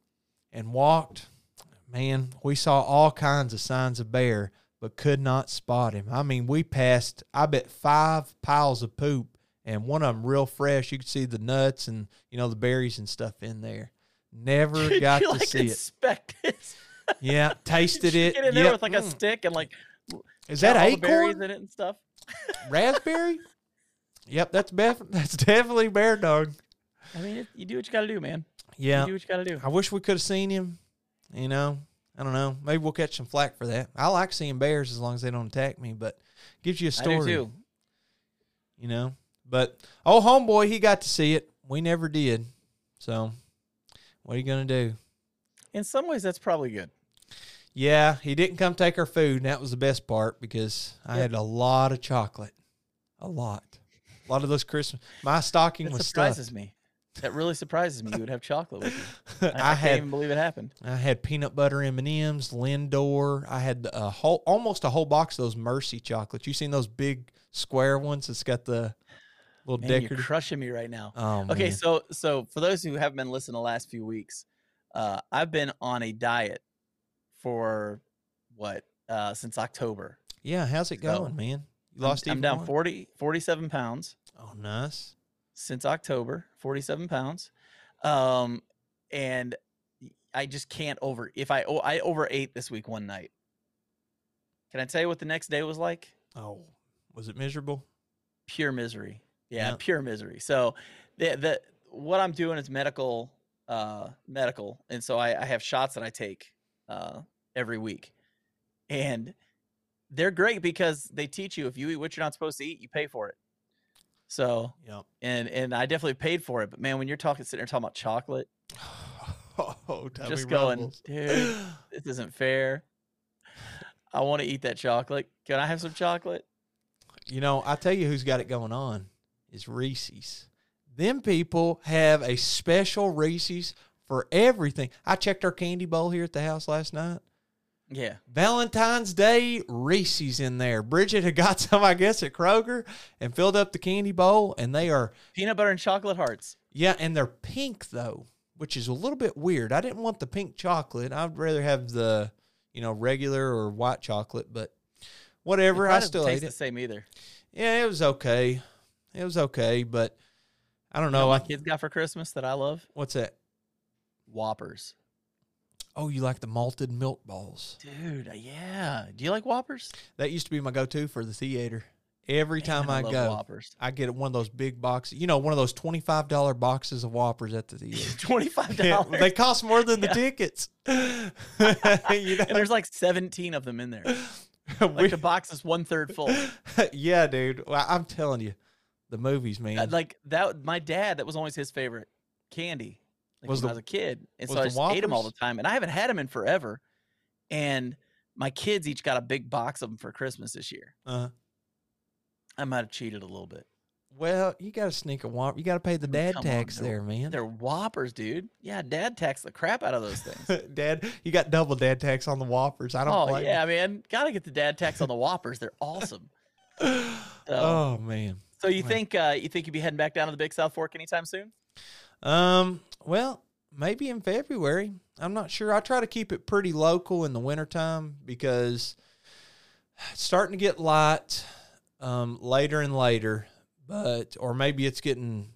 and walked. Man, we saw all kinds of signs of bear, but could not spot him. I mean, we passed, I bet, five piles of poop, and one of them real fresh. You could see the nuts and, you know, the berries and stuff in there. Never got to like see it. inspect it? Yeah, tasted it. Get in there Yep. with like a Mm. stick and like Is that count all the berries acorn? in it and stuff. Raspberry? Yep, that's bef- that's definitely bear dog. I mean, it, you do what you got to do, man. Yeah, You do what you got to do. I wish we could have seen him. You know, I don't know. Maybe we'll catch some flack for that. I like seeing bears as long as they don't attack me, but gives you a I do story. too. You know, but oh, homeboy, he got to see it. We never did. So, what are you gonna do? In some ways, that's probably good. Yeah, he didn't come take our food, and that was the best part because I Yeah. had a lot of chocolate, a lot, a lot of those Christmas. My stocking That was surprises stuffed. me. That really surprises me. You would have chocolate with you. I, I, I had can't even believe it happened. I had peanut butter M and M's, Lindor. I had a whole, almost a whole box of those Merci chocolates. You seen those big square ones? It's got the little Man, you're crushing me right now. Oh, Okay, man. so so for those who haven't been listening the last few weeks, uh, I've been on a diet for what uh, since October. yeah, how's it so, going, man? You I'm- lost I'm, down more? 40, 47 pounds Oh, nice. since October. Forty seven pounds, um, and I just can't over. If I oh, I overate this week one night. Can I tell you what the next day was like? Oh, was it miserable? pure misery. Yeah, Yeah. pure misery. So the the what I'm doing is medical uh medical and so I, I have shots that I take uh every week. And they're great because they teach you if you eat what you're not supposed to eat, you pay for it. So Yep. and and I definitely paid for it. But man, when you're talking sitting there talking about chocolate, Oh, just going, rumbles. dude, this isn't fair. I want to eat that chocolate. Can I have some chocolate? You know, I tell you who's got it going on is Reese's. Them people have a special Reese's for everything. I checked our candy bowl here at the house last night. Yeah. Valentine's Day Reese's in there. Bridget had got some, I guess, at Kroger and filled up the candy bowl, and they are Peanut butter and chocolate hearts. yeah, and they're pink though, which is a little bit weird. I didn't want the pink chocolate. I'd rather have the, you know, regular or white chocolate, but whatever. I still ate taste it. the same either. Yeah, it was okay. It was okay, but I don't You know know. what I, my kids got for Christmas that I love? what's that? Whoppers. Oh, you like the malted milk balls? Dude, uh, yeah. Do you like Whoppers? That used to be my go-to for the theater. Every time Man, I, love go, Whoppers. I get one of those big boxes. You know, one of those twenty-five dollar boxes of Whoppers at the theater. $25. Yeah, they cost more than the Yeah. tickets. you and there's like 17 of them in there. Like we- the box is one third full. yeah, dude. Well, I'm telling you, the movies, man. Uh, Like that, my dad, that was always his favorite candy. Like Was when the- I was a kid. And so I just ate them all the time. And I haven't had them in forever. And my kids each got a big box of them for Christmas this year. Uh-huh. I might have cheated a little bit. well, you got to sneak a Whopper. You got to pay the dad come tax they're- there, man. They're Whoppers, dude. Yeah, dad tax the crap out of those things. dad, you got double dad tax on the Whoppers. I don't. oh, yeah, man. Got to get the dad tax on the Whoppers. They're awesome. oh man. So you think uh, you think you'd be heading back down to the Big South Fork anytime soon? Um. Well, maybe in February. I'm not sure. I try to keep it pretty local in the wintertime because it's starting to get light um, later and later. But or maybe it's getting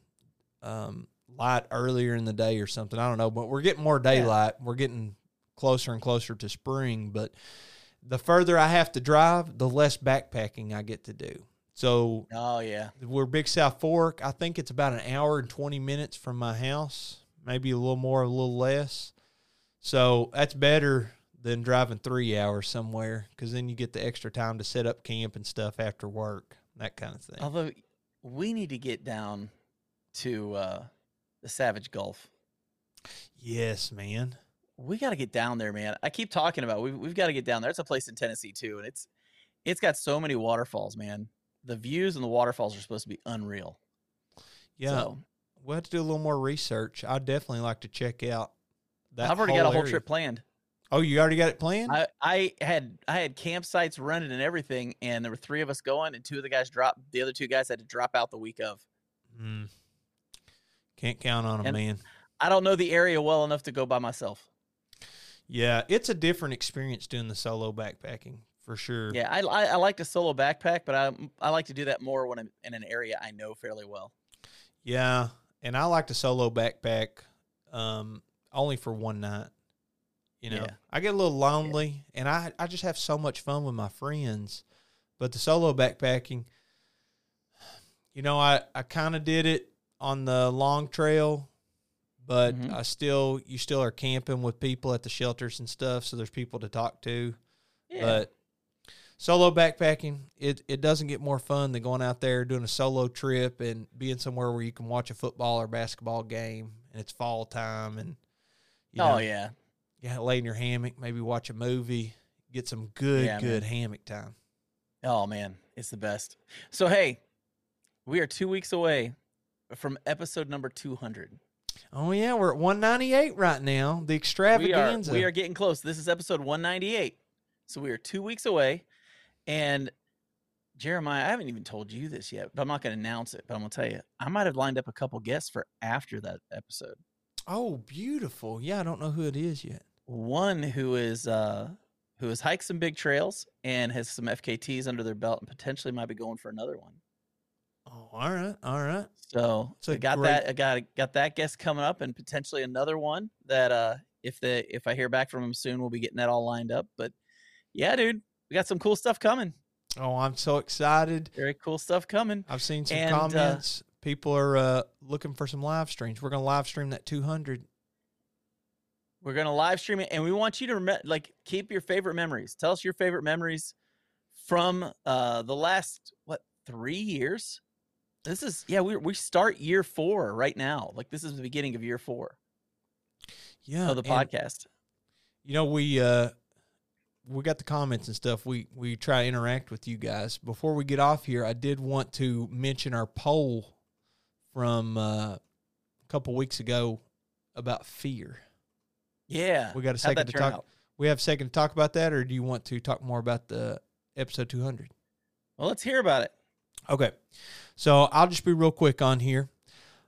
um, light earlier in the day or something. I don't know. But we're getting more daylight. We're getting closer and closer to spring. But the further I have to drive, the less backpacking I get to do. So Oh yeah. we're Big South Fork. I think it's about an hour and 20 minutes from my house, maybe a little more, a little less. So that's better than driving three hours somewhere because then you get the extra time to set up camp and stuff after work, that kind of thing. Although we need to get down to uh, the Savage Gulf. yes, man. We got to get down there, man. I keep talking about it. we've we've got to get down there. It's a place in Tennessee too, and it's it's got so many waterfalls, man. The views and the waterfalls are supposed to be unreal. Yeah. So, We'll have to do a little more research. I'd definitely like to check out that. I've already got a whole area. trip planned. Oh, you already got it planned? I, I had I had campsites running and everything, and there were three of us going, and two of the guys dropped. The other two guys had to drop out the week of. Hmm. Can't count on them, And- man. I don't know the area well enough to go by myself. Yeah, it's a different experience doing the solo backpacking for sure. Yeah, I, I I like to solo backpack, but I I like to do that more when I'm in an area I know fairly well. Yeah, and I like to solo backpack um only for one night. You know, Yeah. I get a little lonely and I I just have so much fun with my friends. But the solo backpacking you know, I I kind of did it on the long trail, but Mhm. I still you still are camping with people at the shelters and stuff, so there's people to talk to. Yeah, But solo backpacking, it, it doesn't get more fun than going out there doing a solo trip and being somewhere where you can watch a football or basketball game and it's fall time and you oh, know, oh yeah, yeah, lay in your hammock, maybe watch a movie, get some good, Yeah, good hammock time. oh man, it's the best. So hey, we are two weeks away from episode number two hundred. Oh yeah, we're at 198 right now. The We are extravaganza. we are getting close. This is episode one ninety eight, so we are two weeks away, and. Jeremiah, I haven't even told you this yet, but I'm not going to announce it. But I'm going to tell you, I might have lined up a couple guests for after that episode. oh, beautiful. Yeah, I don't know who it is yet. one who is uh who has hiked some big trails and has some FKTs under their belt and potentially might be going for another one. Oh, all right, all right. So, I got great- that I got got that guest coming up and potentially another one that uh if the if I hear back from him soon we'll be getting that all lined up. But yeah, dude, we got some cool stuff coming. Oh, I'm so excited. Very cool stuff coming. I've seen some And, uh, comments. People are uh, looking for some live streams. We're gonna live stream that 200. We're gonna live stream it, and we want you to rem- like keep your favorite memories. Tell us your favorite memories from uh the last what three years. This is yeah we we start year four right now. Like this is the beginning of year four. Yeah, of the podcast. You know, we uh we got the comments and stuff. We we try to interact with you guys. Before we get off here, I did want to mention our poll from uh, a couple weeks ago about fear. Yeah. We got a second to talk. out? We have a second to talk about that, or do you want to talk more about the episode two hundred? Well, let's hear about it. Okay. So I'll just be real quick on here.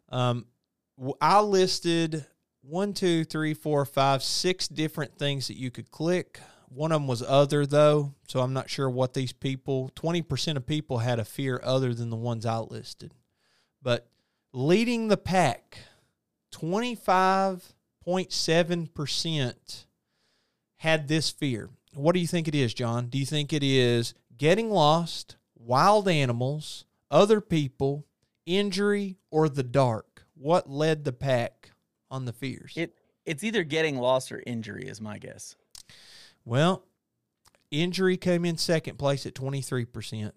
Um, I listed one, two, three, four, five, six different things that you could click. One of them was other, though. So I'm not sure what these people, 20% of people had a fear other than the ones I listed. But leading the pack, 25.7% had this fear. What do you think it is, John? Do you think it is getting lost, wild animals, other people, injury, or the dark? What led the pack on the fears? It it's either getting lost or injury is my guess. Well, injury came in second place at 23%.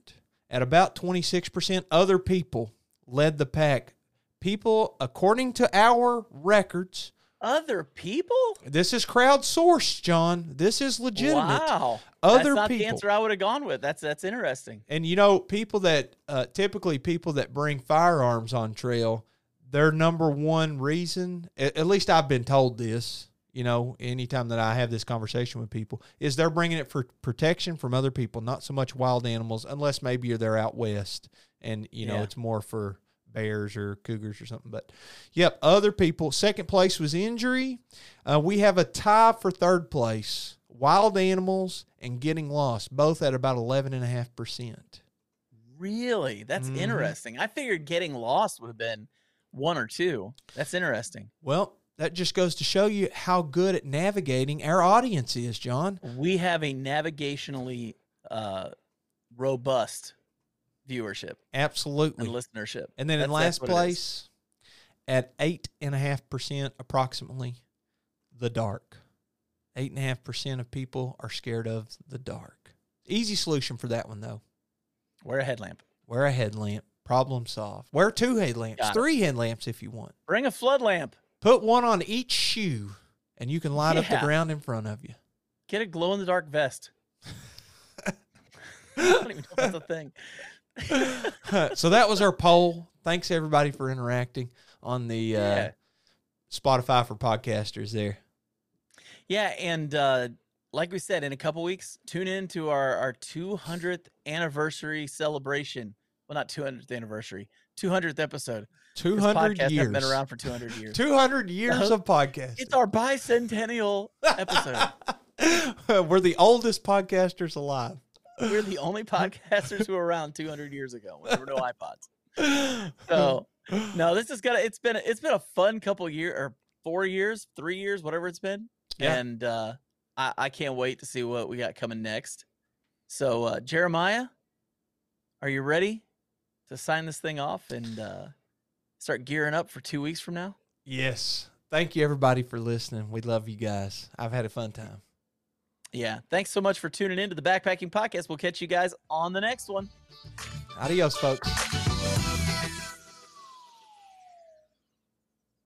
At about 26%, other people led the pack. People, according to our records, Other people? this is crowdsourced, John. This is legitimate. Wow. Other That's not people. the answer I would have gone with. That's that's interesting. And you know, people that uh, typically people that bring firearms on trail, their number one reason, at, at least I've been told this, you know, anytime that I have this conversation with people, is they're bringing it for protection from other people, not so much wild animals, unless maybe you're they're out west and you know Yeah. it's more for bears or cougars or something. But yep, other people. Second place was injury. Uh, we have a tie for third place. Wild animals and getting lost, both at about eleven and a half percent. Really? That's Mhm. interesting. I figured getting lost would have been one or two. That's interesting. Well, that just goes to show you how good at navigating our audience is, John. We have a navigationally uh, robust viewership Absolutely. and listenership. And then in That's- that's last it place, at eight and a half percent approximately, the dark. Eight and a half percent of people are scared of the dark. Easy solution for that one though. wear a headlamp. Wear a headlamp. Problem solved. Wear two headlamps, Got it. three headlamps if you want. Bring a flood lamp. Put one on each shoe, and you can light up the ground in front of you. Get a glow in the dark vest. I don't even know that's a thing. so that was our poll. Thanks everybody for interacting on the uh, Yeah. Spotify for podcasters there. Yeah, and uh, like we said, in a couple weeks, tune in to our our 200th anniversary celebration. Well, not 200th anniversary, 200th episode. Two hundred years. been around for 200 years. Two hundred years of podcast. It's our bicentennial episode. We're the oldest podcasters alive. We're the only podcasters who were around 200 years ago when there were no iPods. So no, this is gonna. It's been it's been a fun couple year or four years, three years, whatever it's been. Yeah. And uh, I, I can't wait to see what we got coming next. So uh, Jeremiah, are you ready to sign this thing off and uh, start gearing up for two weeks from now? yes. Thank you everybody for listening. We love you guys. I've had a fun time. Yeah. Thanks so much for tuning in to the Backpacking Podcast. We'll catch you guys on the next one. Adios, folks.